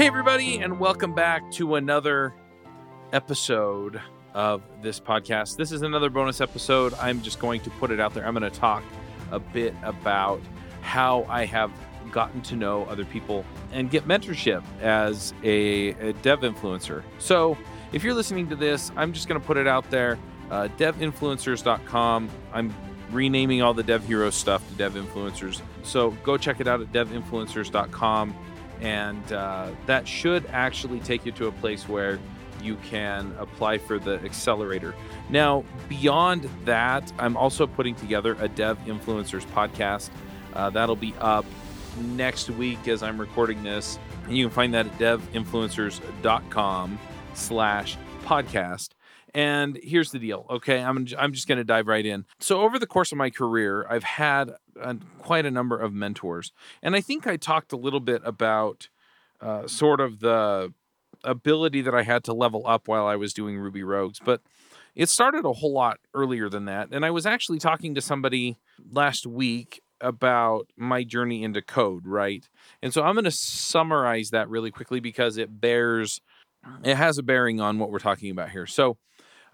Hey, everybody, and welcome back to another episode of this podcast. This is another bonus episode. I'm just going to put it out there. I'm going to talk a bit about how I have gotten to know other people and get mentorship as a, a dev influencer. So, if you're listening to this, I'm just going to put it out there uh, devinfluencers.com. I'm renaming all the Dev Hero stuff to Dev Influencers. So, go check it out at devinfluencers.com and uh, that should actually take you to a place where you can apply for the accelerator. Now, beyond that, I'm also putting together a Dev Influencers podcast. Uh, that'll be up next week as I'm recording this. And you can find that at devinfluencers.com slash podcast. And here's the deal. Okay, I'm I'm just going to dive right in. So over the course of my career, I've had a, quite a number of mentors, and I think I talked a little bit about uh, sort of the ability that I had to level up while I was doing Ruby Rogues, but it started a whole lot earlier than that. And I was actually talking to somebody last week about my journey into code, right? And so I'm going to summarize that really quickly because it bears it has a bearing on what we're talking about here. So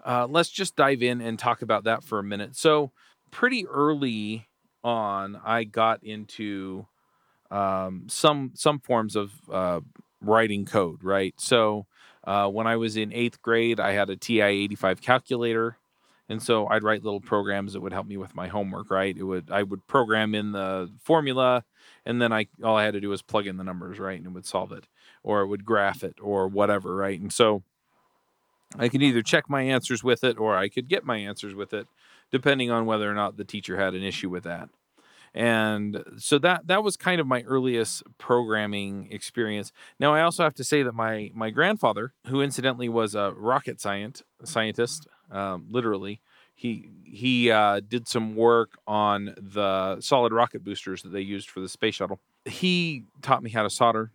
uh, let's just dive in and talk about that for a minute. So, pretty early on, I got into um, some some forms of uh, writing code. Right. So, uh, when I was in eighth grade, I had a TI eighty five calculator, and so I'd write little programs that would help me with my homework. Right. It would I would program in the formula, and then I all I had to do was plug in the numbers. Right, and it would solve it, or it would graph it, or whatever. Right, and so I could either check my answers with it or I could get my answers with it, depending on whether or not the teacher had an issue with that. And so that that was kind of my earliest programming experience. Now I also have to say that my my grandfather, who incidentally was a rocket science scientist, um, literally, he he uh, did some work on the solid rocket boosters that they used for the space shuttle. He taught me how to solder,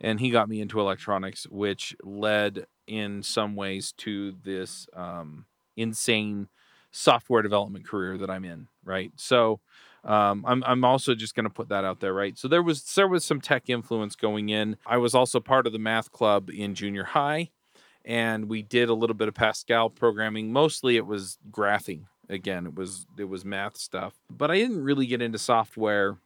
and he got me into electronics, which led in some ways to this um, insane software development career that I'm in, right? So um, I'm I'm also just going to put that out there, right? So there was there was some tech influence going in. I was also part of the math club in junior high, and we did a little bit of Pascal programming. Mostly it was graphing. Again, it was it was math stuff, but I didn't really get into software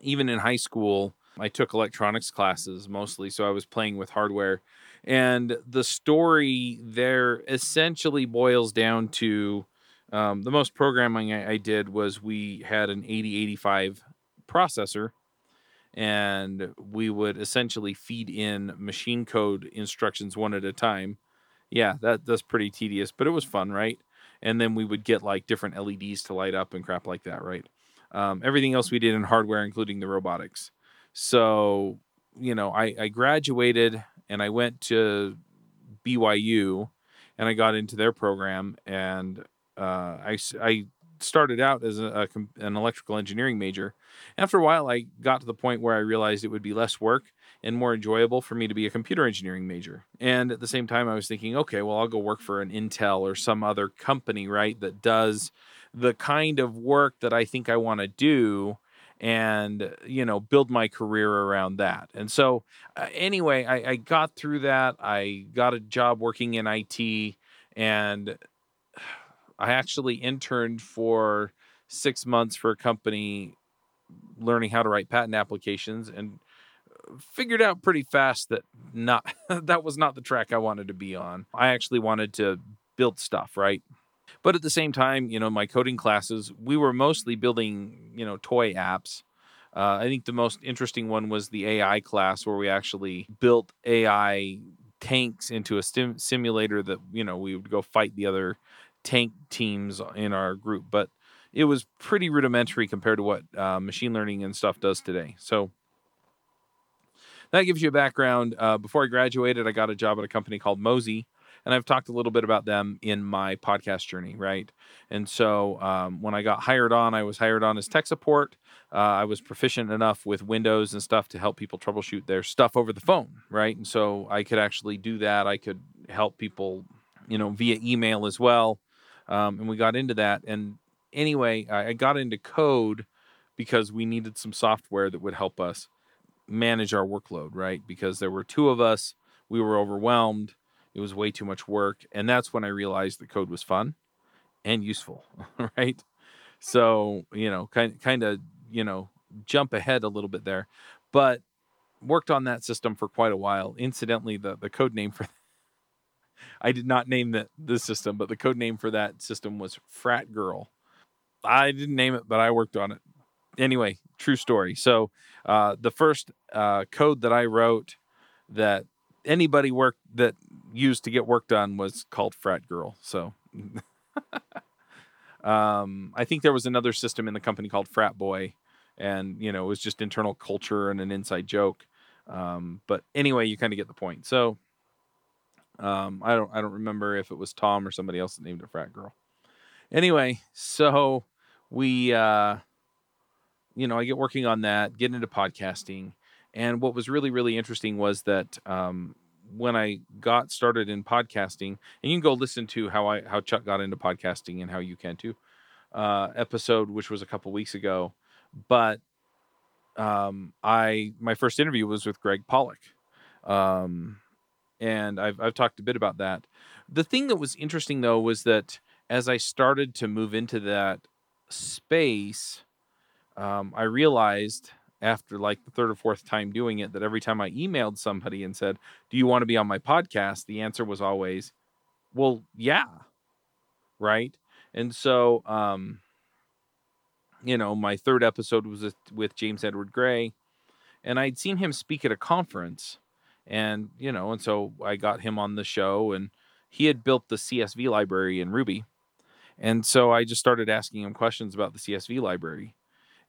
even in high school. I took electronics classes mostly, so I was playing with hardware and the story there essentially boils down to um, the most programming I, I, did was we had an 8085 processor and we would essentially feed in machine code instructions one at a time. Yeah that that's pretty tedious but it was fun right? And then we would get like different leds to light up and crap like that right? Um, everything else we did in hardware including the robotics so you know i, I graduated and I went to BYU and I got into their program and uh, I, I started out as a, a, an electrical engineering major. After a while, I got to the point where I realized it would be less work and more enjoyable for me to be a computer engineering major. And at the same time, I was thinking, okay, well, I'll go work for an Intel or some other company, right, that does the kind of work that I think I want to do and you know build my career around that. And so uh, anyway I, I, got through that i got a job working in it and i actually interned for six months for a company learning how to write patent applications and figured out pretty fast that not that was not the track i wanted to be on. I actually wanted to build stuff right but at the same time, you know, my coding classes, we were mostly building, you know, toy apps. Uh, I think the most interesting one was the AI class where we actually built AI tanks into a sim- simulator that, you know, we would go fight the other tank teams in our group. But it was pretty rudimentary compared to what uh, machine learning and stuff does today. So that gives you a background. Uh, before I graduated, I got a job at a company called Mozy and I've talked a little bit about them in my podcast journey, right? And so um, when I got hired on, I was hired on as tech support. Uh, I was proficient enough with Windows and stuff to help people troubleshoot their stuff over the phone, right? And so I could actually do that. I could help people, you know, via email as well. Um, and we got into that. And anyway, I got into code because we needed some software that would help us manage our workload, right? Because there were two of us, we were overwhelmed, it was way too much work, and that's when I realized the code was fun and useful, right? So, you know, kind kind of, you know, jump ahead a little bit there. But worked on that system for quite a while. Incidentally, the the code name for I did not name the the system, but the code name for that system was Frat Girl. I didn't name it, but I worked on it. Anyway, true story. So uh, the first uh, code that I wrote that anybody worked that used to get work done was called Frat Girl. So um, I think there was another system in the company called Frat Boy, and you know it was just internal culture and an inside joke. Um, but anyway, you kind of get the point. So um, I don't I don't remember if it was Tom or somebody else that named it Frat Girl. Anyway, so we uh, you know I get working on that, get into podcasting, and what was really really interesting was that um, when I got started in podcasting, and you can go listen to how I how Chuck got into podcasting and how you can too, uh, episode which was a couple weeks ago, but um, I my first interview was with Gregg Pollack, um, and I've I've talked a bit about that. The thing that was interesting though was that as I started to move into that space, um, I realized after like the third or fourth time doing it that every time I emailed somebody and said, "Do you want to be on my podcast?" the answer was always, "Well, yeah." Right? And so um you know, my third episode was with, with James Edward Gray, and I'd seen him speak at a conference, and you know, and so I got him on the show, and he had built the CSV library in Ruby, and so I just started asking him questions about the CSV library,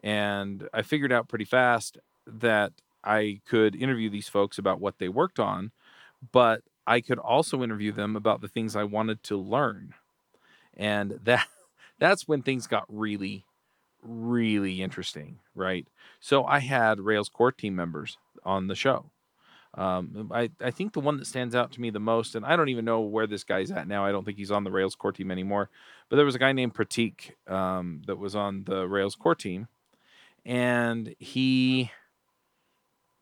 and I figured out pretty fast that I could interview these folks about what they worked on, but I could also interview them about the things I wanted to learn, and that that's when things got really really interesting, right? So I had Rails core team members on the show. Um, I, I think the one that stands out to me the most, and I don't even know where this guy's at now. I don't think he's on the Rails core team anymore. But there was a guy named Pratik um, that was on the Rails core team, and he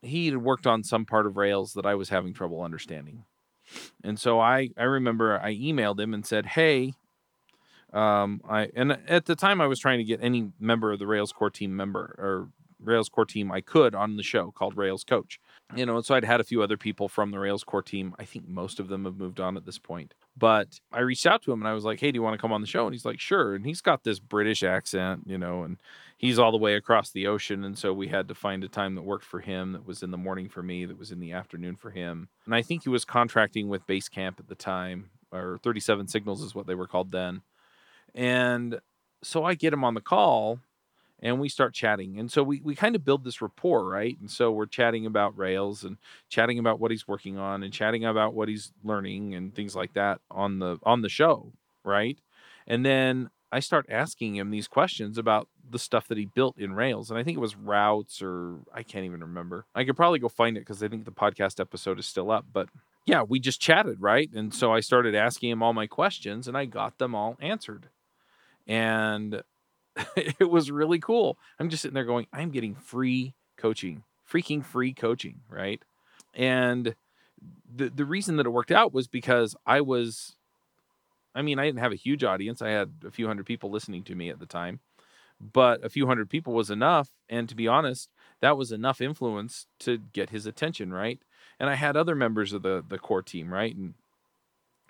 he had worked on some part of Rails that I was having trouble understanding. And so I I remember I emailed him and said, "Hey, um, I and at the time I was trying to get any member of the Rails core team member or Rails core team I could on the show called Rails Coach. You know, and so I'd had a few other people from the Rails core team. I think most of them have moved on at this point. But I reached out to him and I was like, "Hey, do you want to come on the show?" And he's like, "Sure." And he's got this British accent, you know, and he's all the way across the ocean, and so we had to find a time that worked for him. That was in the morning for me. That was in the afternoon for him. And I think he was contracting with Basecamp at the time, or 37 Signals is what they were called then. And so I get him on the call and we start chatting. And so we, we kind of build this rapport, right? And so we're chatting about Rails and chatting about what he's working on and chatting about what he's learning and things like that on the on the show, right? And then I start asking him these questions about the stuff that he built in Rails. And I think it was routes or I can't even remember. I could probably go find it because I think the podcast episode is still up. But yeah, we just chatted, right? And so I started asking him all my questions and I got them all answered and it was really cool. I'm just sitting there going, I'm getting free coaching, freaking free coaching, right? And the the reason that it worked out was because I was I mean, I didn't have a huge audience. I had a few hundred people listening to me at the time. But a few hundred people was enough, and to be honest, that was enough influence to get his attention, right? And I had other members of the the core team, right? And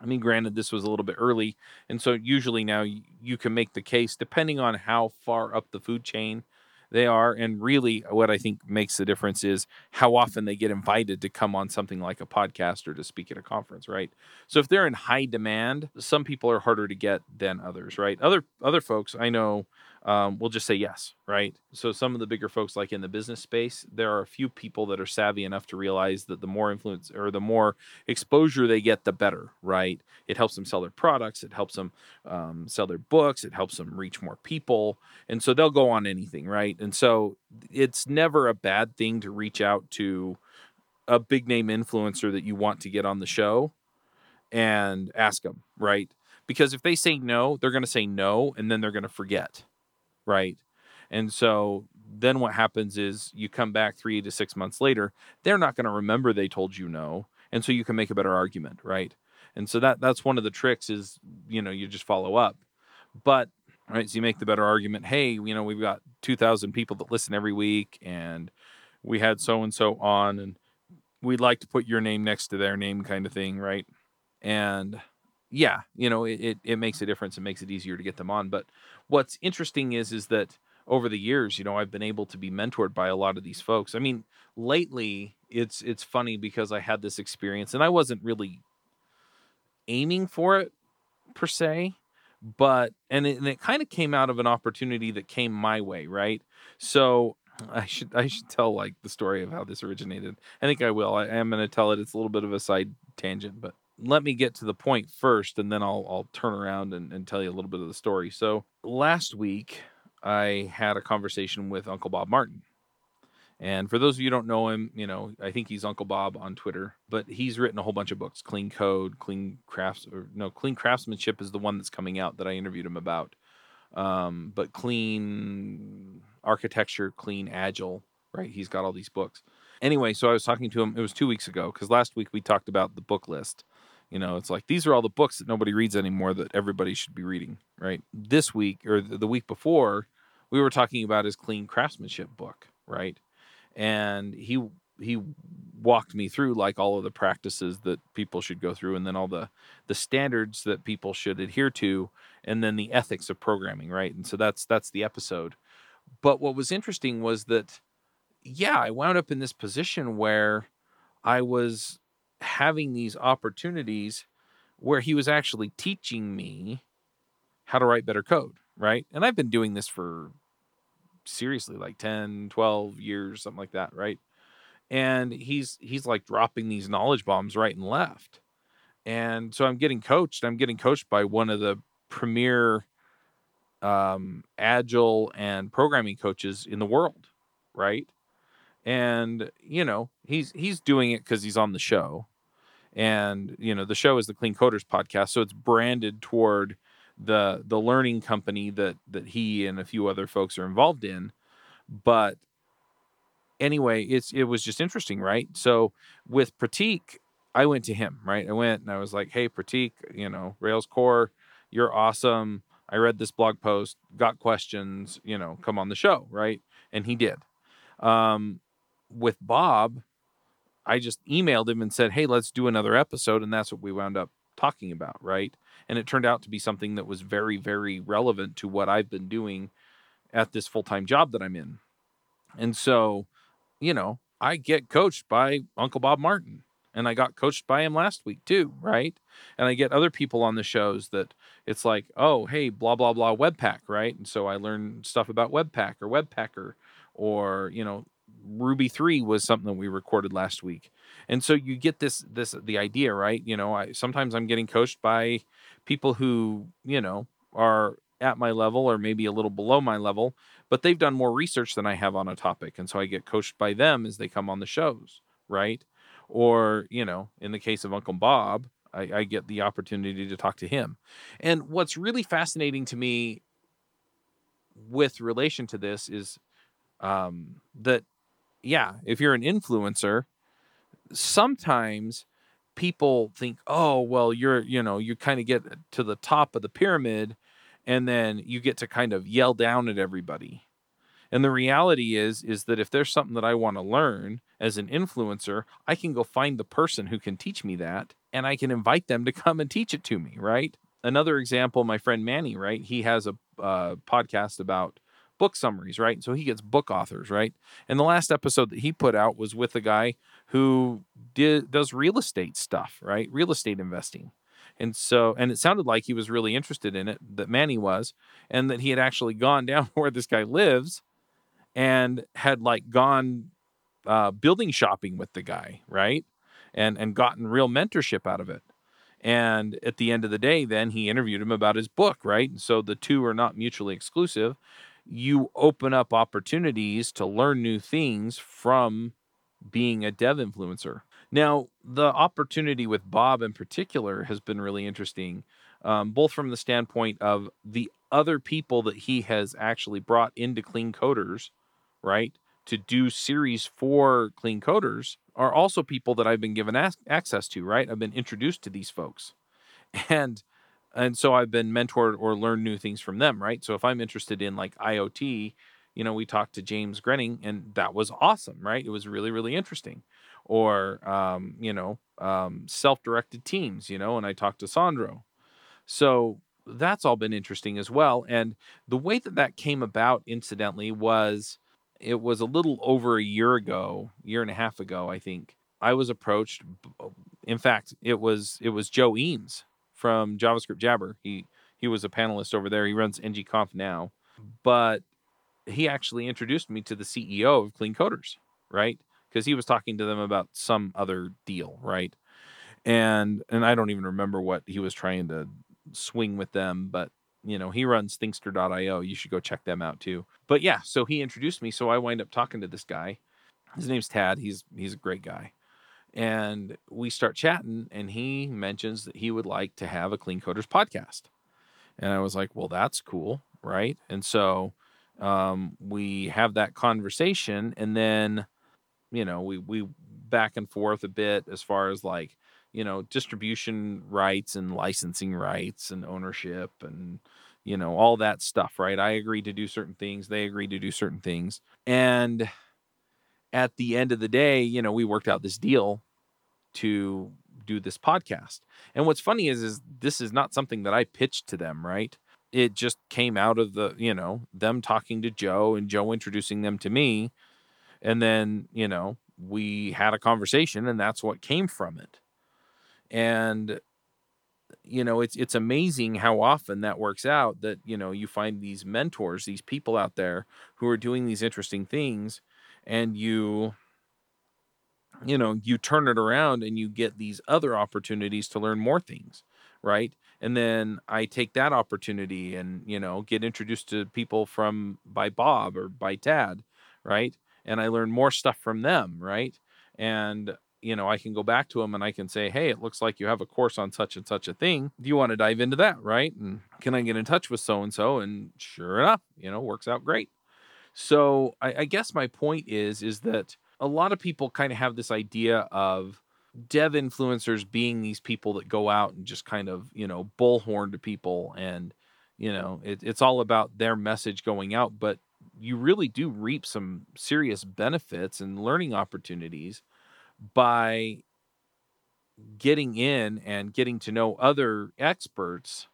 I mean, granted, this was a little bit early, and so usually now you can make the case, depending on how far up the food chain they are. And really, uh, what I think makes the difference is how often they get invited to come on something like a podcast or to speak at a conference, right? So if they're in high demand, some people are harder to get than others, right? Other other folks I know um, will just say yes, right? So some of the bigger folks, like in the business space, there are a few people that are savvy enough to realize that the more influence or the more exposure they get, the better, right? It helps them sell their products, it helps them um, sell their books, it helps them reach more people, and so they'll go on anything, right? And so it's never a bad thing to reach out to a big name influencer that you want to get on the show and ask them, right? Because if they say no, they're going to say no and then they're going to forget right? And so then what happens is you come back three to six months later, they're not going to remember they told you no. And so you can make a better argument, right? And so that that's one of the tricks is, you know, you just follow up. But right, so you make the better argument, hey, you know, we've got 2000 people that listen every week and we had so and so on and we'd like to put your name next to their name kind of thing, right? And yeah, you know, it, it, it makes a difference. It makes it easier to get them on. But what's interesting is is that over the years, you know, I've been able to be mentored by a lot of these folks. I mean, lately it's it's funny because I had this experience and I wasn't really aiming for it per se, but and it, and it kind of came out of an opportunity that came my way, right? So I should I should tell like the story of how this originated. I think I will. I, I am going to tell it. It's a little bit of a side tangent, but let me get to the point first, and then I'll I'll turn around and, and tell you a little bit of the story. So last week I had a conversation with Uncle Bob Martin. And for those of you don't know him, you know, I think he's Uncle Bob on Twitter, but he's written a whole bunch of books. Clean Code, Clean Crafts, or no, Clean Craftsmanship is the one that's coming out that I interviewed him about. Um, but Clean Architecture, Clean Agile, right? He's got all these books. Anyway, so I was talking to him, it was two weeks ago, because last week we talked about the book list. You know, it's like these are all the books that nobody reads anymore that everybody should be reading, right? This week or the week before, we were talking about his clean craftsmanship book, right? And he he walked me through like all of the practices that people should go through and then all the the standards that people should adhere to and then the ethics of programming, right? And so that's that's the episode. But what was interesting was that yeah, I wound up in this position where I was having these opportunities where he was actually teaching me how to write better code, right? And I've been doing this for seriously like 10 12 years something like that right? And he's he's like dropping these knowledge bombs right and left. And so i'm getting coached i'm getting coached by one of the premier um, agile and programming coaches in the world right? And you know he's he's doing it because he's on the show and you know the show is the clean coders podcast so it's branded toward the the learning company that that he and a few other folks are involved in. But anyway it's it was just interesting right? So with pratik i went to him right? I went and i was like hey pratik you know rails core you're awesome. I read this blog post got questions you know come on the show right? And he did. Um with bob i just emailed him and said hey let's do another episode and that's what we wound up talking about right and it turned out to be something that was very very relevant to what I've been doing at this full-time job that I'm in. And so, you know, I get coached by Uncle Bob Martin and I got coached by him last week too, right? And I get other people on the shows that it's like, oh, hey, blah blah blah Webpack, right? And so I learn stuff about Webpack or Webpacker, or you know, Ruby three was something that we recorded last week, and so you get this this the idea, right? You know, I sometimes I'm getting coached by people who, you know, are at my level or maybe a little below my level, but they've done more research than I have on a topic. And so I get coached by them as they come on the shows, right? Or, you know, in the case of Uncle Bob, I, I get the opportunity to talk to him. And what's really fascinating to me with relation to this is um, that, yeah, if you're an influencer, sometimes people think, oh, well, you're, you know, you kind of get to the top of the pyramid and then you get to kind of yell down at everybody. And the reality is, is that if there's something that I want to learn as an influencer, I can go find the person who can teach me that and I can invite them to come and teach it to me, right? Another example, my friend Manny, right? He has a uh, podcast about book summaries, right? So he gets book authors, right? And the last episode that he put out was with a guy who did does real estate stuff, right? Real estate investing. And so, and it sounded like he was really interested in it, that Manny was, and that he had actually gone down where this guy lives and had like gone uh, building shopping with the guy, right? And and gotten real mentorship out of it. And at the end of the day, then he interviewed him about his book, right? And so the two are not mutually exclusive. You open up opportunities to learn new things from being a dev influencer. Now, the opportunity with Bob in particular has been really interesting, um, both from the standpoint of the other people that he has actually brought into Clean Coders, right, to do series for clean coders are also people that I've been given ac- access to, right? I've been introduced to these folks. And and so I've been mentored or learned new things from them, right? So if I'm interested in like IoT, you know, we talked to James Grenning and that was awesome, right? It was really, really interesting. Or, um, you know, um, self directed teams, you know, and I talked to Sandro. So that's all been interesting as well. And the way that that came about, incidentally, was it was a little over a year ago, year and a half ago, I think. I was approached. In fact, it was it was Joe Eames from JavaScript Jabber. He he was a panelist over there. He runs ngconf now, but he actually introduced me to the CEO of Clean Coders, right? Because he was talking to them about some other deal, right? And and I don't even remember what he was trying to swing with them, but you know, he runs thinkster.io. You should go check them out too. But yeah, so he introduced me, so I wind up talking to this guy. His name's Tad. He's he's a great guy and we start chatting and he mentions that he would like to have a clean coders podcast. And i was like well that's cool right? And so um, we have that conversation and then you know we we back and forth a bit as far as like you know distribution rights and licensing rights and ownership and you know all that stuff right? I agreed to do certain things they agreed to do certain things. And at the end of the day, you know, we worked out this deal to do this podcast. And what's funny is is this is not something that I pitched to them, right? It just came out of the, you know, them talking to Joe and Joe introducing them to me. And then, you know, we had a conversation and that's what came from it. And you know, it's it's amazing how often that works out that, you know, you find these mentors, these people out there who are doing these interesting things and you you know you turn it around and you get these other opportunities to learn more things right? And then i take that opportunity and you know get introduced to people from by bob or by tad right? And i learn more stuff from them right? And you know i can go back to them and i can say hey it looks like you have a course on such and such a thing. Do you want to dive into that? Right? And can i get in touch with so and so? And sure enough you know works out great so I, I guess my point is is that a lot of people kind of have this idea of dev influencers being these people that go out and just kind of you know bullhorn to people and you know it, it's all about their message going out but you really do reap some serious benefits and learning opportunities by getting in and getting to know other experts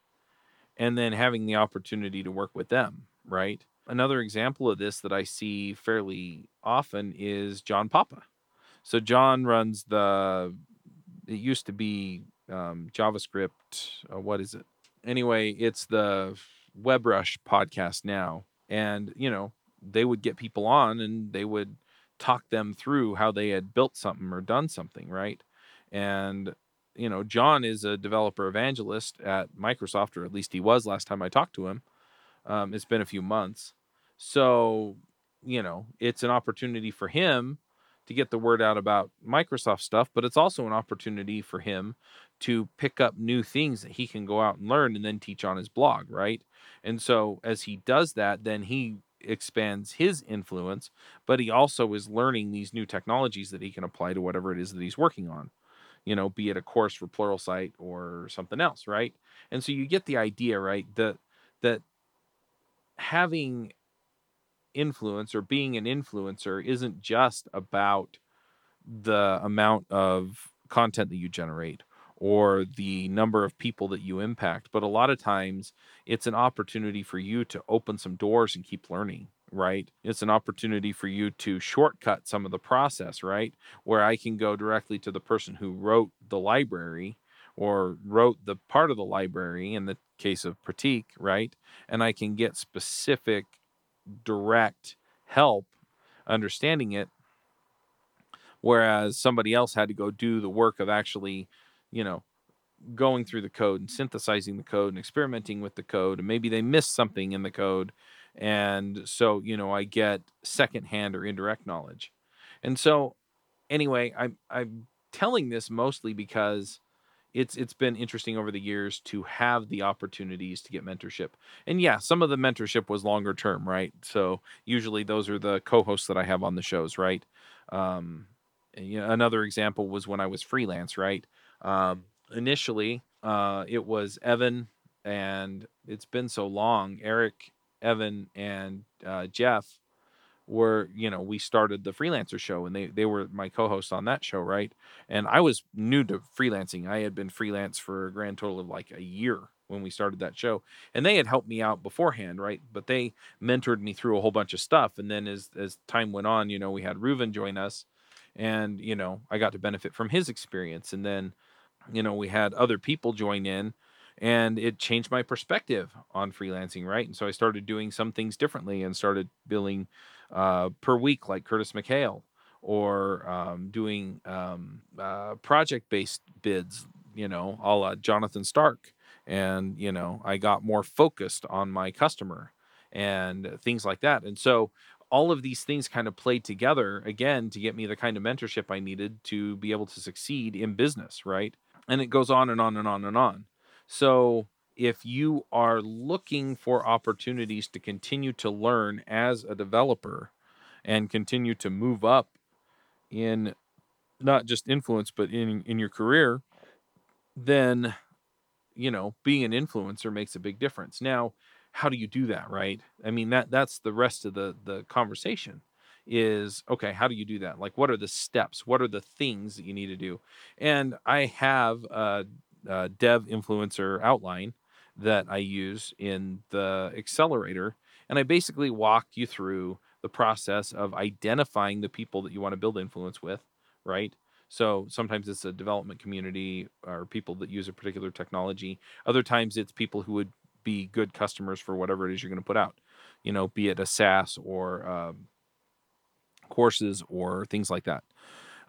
and then having the opportunity to work with them right another example of this that I see fairly often is John Papa. So John runs the. It used to be um, JavaScript. Uh, what is it? Anyway, it's the WebRush podcast now, and you know they would get people on and they would talk them through how they had built something or done something, right? And you know, John is a developer evangelist at Microsoft, or at least he was last time I talked to him. Um, it's been a few months, so, you know, it's an opportunity for him to get the word out about Microsoft stuff, but it's also an opportunity for him to pick up new things that he can go out and learn and then teach on his blog, right? And so as he does that, then he expands his influence, but he also is learning these new technologies that he can apply to whatever it is that he's working on. You know, be it a course for Plural Pluralsight or something else, right? And so you get the idea, right? That that having influence or being an influencer isn't just about the amount of content that you generate or the number of people that you impact, but a lot of times it's an opportunity for you to open some doors and keep learning, right? It's an opportunity for you to shortcut some of the process, right? Where I can go directly to the person who wrote the library or wrote the part of the library in the case of Pratik, right? And I can get specific direct help understanding it whereas somebody else had to go do the work of actually you know going through the code and synthesizing the code and experimenting with the code and maybe they missed something in the code and so you know i get secondhand or indirect knowledge. And so anyway i'm i'm telling this mostly because it's it's been interesting over the years to have the opportunities to get mentorship. And yeah, some of the mentorship was longer term, right? So usually those are the co-hosts that I have on the shows, right? Um, you know, another example was when I was freelance, right? Um, initially, uh, it was Evan, and it's been so long. Eric, Evan, and uh, Jeff were you know we started the freelancer show and they they were my co-hosts on that show right? And i was new to freelancing. I had been freelance for a grand total of like a year when we started that show and they had helped me out beforehand right? But they mentored me through a whole bunch of stuff and then as as time went on you know we had Reuven join us and you know i got to benefit from his experience and then you know we had other people join in and it changed my perspective on freelancing right and so i started doing some things differently and started billing uh, per week, like Curtis McHale, or um, doing um, uh, project based bids, you know, a la Jonathan Stark. And, you know, I got more focused on my customer and things like that. And so all of these things kind of played together again to get me the kind of mentorship I needed to be able to succeed in business, right? And it goes on and on and on and on. So if you are looking for opportunities to continue to learn as a developer and continue to move up in not just influence but in in your career then you know being an influencer makes a big difference. Now how do you do that right? I mean that that's the rest of the the conversation is okay how do you do that? Like what are the steps? What are the things that you need to do? And i have a, a dev influencer outline that I use in the accelerator. And I basically walk you through the process of identifying the people that you want to build influence with, right? So sometimes it's a development community or people that use a particular technology. Other times it's people who would be good customers for whatever it is you're going to put out, you know, be it a SaaS or um, courses or things like that.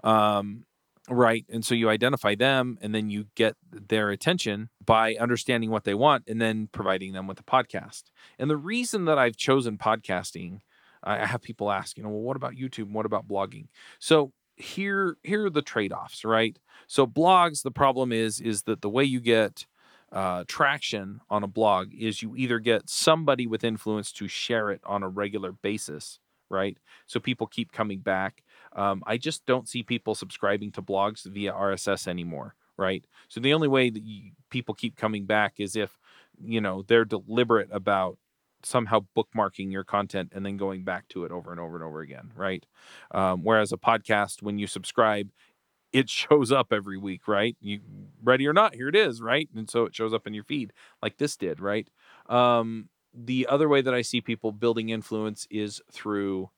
Um, Right. And so you identify them and then you get their attention by understanding what they want and then providing them with a podcast. And the reason that I've chosen podcasting, I have people ask, you know, well, what about YouTube? What about blogging? So here, here are the trade-offs, right? So blogs, the problem is, is that the way you get uh, traction on a blog is you either get somebody with influence to share it on a regular basis, right? So people keep coming back um, I just don't see people subscribing to blogs via RSS anymore, right? So the only way that you, people keep coming back is if you know they're deliberate about somehow bookmarking your content and then going back to it over and over and over again, right? Um, whereas a podcast, when you subscribe, it shows up every week, right? You ready or not, here it is, right? And so it shows up in your feed like this did, right? Um, the other way that I see people building influence is through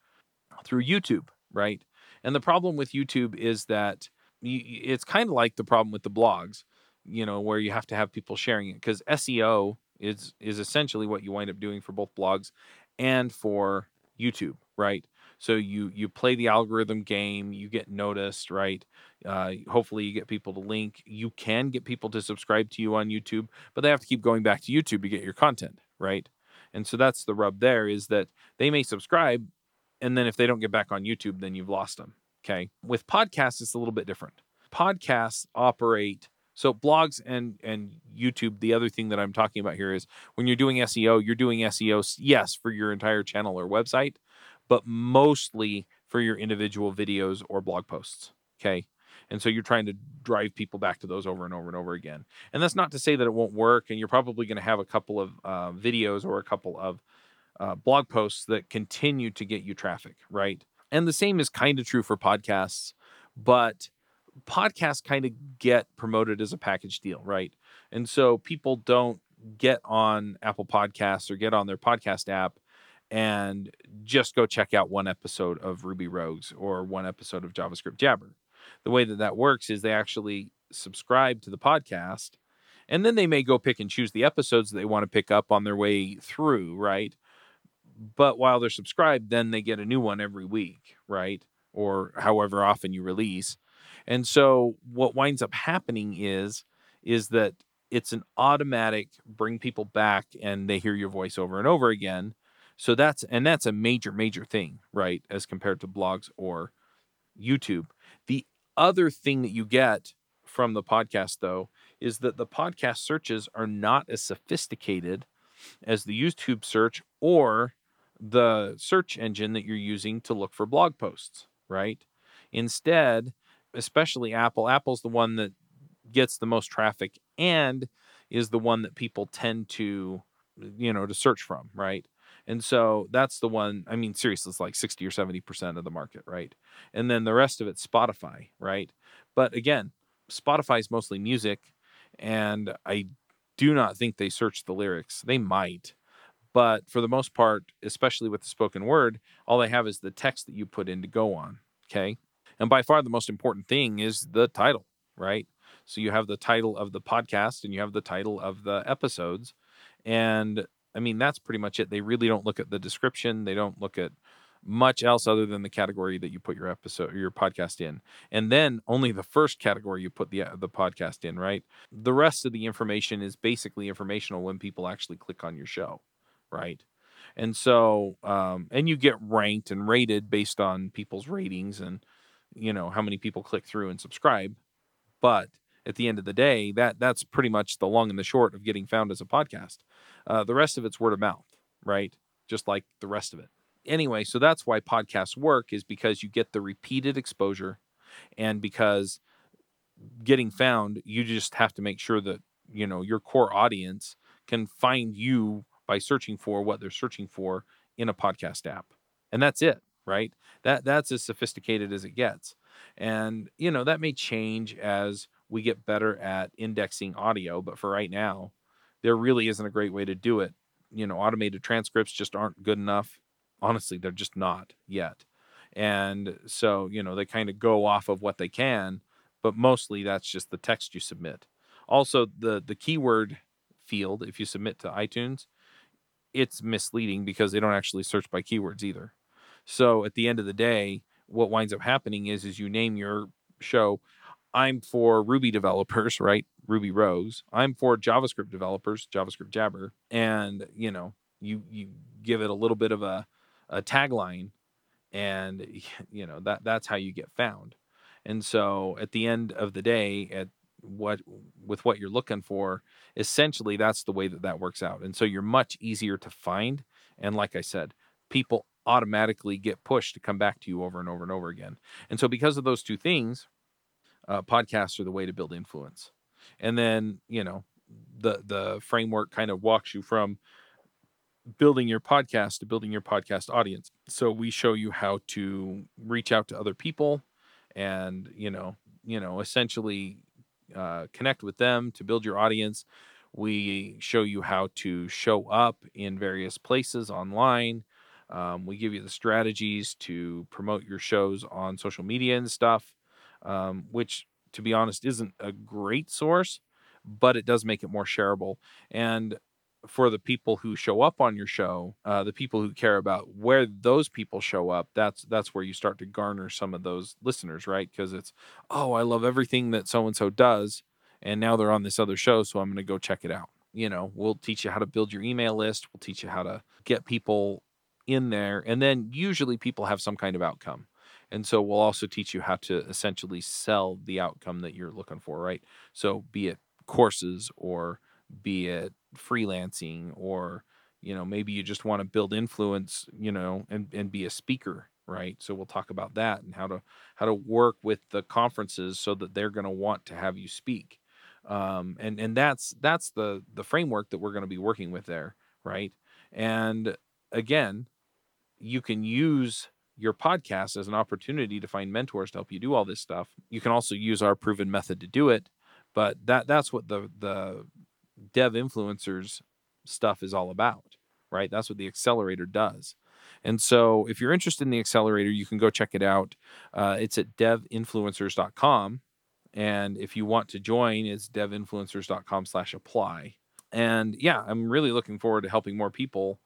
through YouTube, right? And the problem with YouTube is that it's kind of like the problem with the blogs, you know, where you have to have people sharing it because SEO is is essentially what you wind up doing for both blogs and for YouTube, right? So you you play the algorithm game, you get noticed, right? Uh, hopefully, you get people to link. You can get people to subscribe to you on YouTube, but they have to keep going back to YouTube to get your content, right? And so that's the rub there is that they may subscribe, and then if they don't get back on YouTube, then you've lost them. Okay. With podcasts, it's a little bit different. Podcasts operate so blogs and and YouTube. The other thing that I'm talking about here is when you're doing SEO, you're doing SEO, yes, for your entire channel or website, but mostly for your individual videos or blog posts. Okay. And so you're trying to drive people back to those over and over and over again. And that's not to say that it won't work. And you're probably going to have a couple of uh, videos or a couple of uh, blog posts that continue to get you traffic, right? And the same is kind of true for podcasts, but podcasts kind of get promoted as a package deal, right? And so people don't get on Apple Podcasts or get on their podcast app and just go check out one episode of Ruby Rogues or one episode of JavaScript Jabber. The way that that works is they actually subscribe to the podcast and then they may go pick and choose the episodes that they want to pick up on their way through, right? But while they're subscribed, then they get a new one every week, right? Or however often you release. And so what winds up happening is is that it's an automatic bring people back and they hear your voice over and over again. So that's and that's a major major thing, right, as compared to blogs or YouTube. The other thing that you get from the podcast though is that the podcast searches are not as sophisticated as the YouTube search or the search engine that you're using to look for blog posts, right? Instead, especially Apple, Apple's the one that gets the most traffic and is the one that people tend to, you know, to search from, right? And so that's the one, I mean, seriously, it's like 60 or 70% of the market, right? And then the rest of it's Spotify, right? But again, Spotify is mostly music, and I do not think they search the lyrics. They might, but for the most part, especially with the spoken word, all they have is the text that you put in to go on. Okay. And by far the most important thing is the title, right? So you have the title of the podcast and you have the title of the episodes. And I mean, that's pretty much it. They really don't look at the description, they don't look at much else other than the category that you put your episode or your podcast in and then only the first category you put the uh, the podcast in right the rest of the information is basically informational when people actually click on your show right? And so um, and you get ranked and rated based on people's ratings and you know how many people click through and subscribe. But at the end of the day that that's pretty much the long and the short of getting found as a podcast. Uh, the rest of it's word of mouth right? Just like the rest of it. Anyway so that's why podcasts work is because you get the repeated exposure and because getting found you just have to make sure that you know your core audience can find you by searching for what they're searching for in a podcast app and that's it right? That that's as sophisticated as it gets. And you know that may change as we get better at indexing audio but for right now there really isn't a great way to do it. You know automated transcripts just aren't good enough. Honestly they're just not yet. And so you know they kind of go off of what they can but mostly that's just the text you submit. Also the the keyword field if you submit to itunes it's misleading because they don't actually search by keywords either. So at the end of the day what winds up happening is is you name your show i'm for ruby developers right? Ruby Rogues. I'm for javascript developers javascript jabber. And you know you you give it a little bit of a, a tagline and you know that that's how you get found. And so at the end of the day at what with what you're looking for essentially that's the way that that works out and so you're much easier to find and like i said people automatically get pushed to come back to you over and over and over again and so because of those two things uh, podcasts are the way to build influence and then you know the the framework kind of walks you from building your podcast to building your podcast audience so we show you how to reach out to other people and you know you know essentially uh, connect with them to build your audience. We show you how to show up in various places online. Um, we give you the strategies to promote your shows on social media and stuff, um, which, to be honest, isn't a great source, but it does make it more shareable. And for the people who show up on your show, uh, the people who care about where those people show up, that's that's where you start to garner some of those listeners, right? Because it's, oh, I love everything that so and so does, and now they're on this other show, so I'm going to go check it out. You know, we'll teach you how to build your email list. We'll teach you how to get people in there, and then usually people have some kind of outcome. And so we'll also teach you how to essentially sell the outcome that you're looking for, right? So be it courses or be it freelancing or you know maybe you just want to build influence you know and, and be a speaker right? So we'll talk about that and how to how to work with the conferences so that they're going to want to have you speak. Um, and and that's that's the the framework that we're going to be working with there right? And again you can use your podcast as an opportunity to find mentors to help you do all this stuff. You can also use our proven method to do it but that that's what the the dev influencers stuff is all about, right? That's what the accelerator does. And so if you're interested in the accelerator, you can go check it out. Uh, it's at devinfluencers.com. And if you want to join, it's devinfluencers.com slash apply. And yeah, I'm really looking forward to helping more people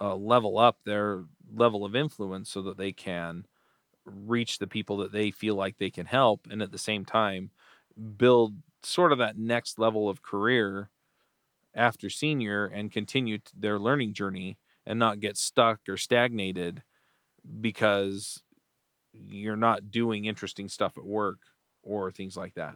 uh, level up their level of influence so that they can reach the people that they feel like they can help. And at the same time, build sort of that next level of career after senior and continue their learning journey and not get stuck or stagnated because you're not doing interesting stuff at work or things like that.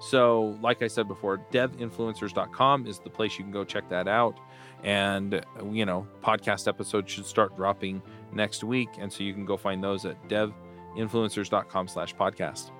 So, like I said before, devinfluencers.com is the place you can go check that out. And, uh, you know, podcast episodes should start dropping next week. And so you can go find those at devinfluencers.com slash podcast.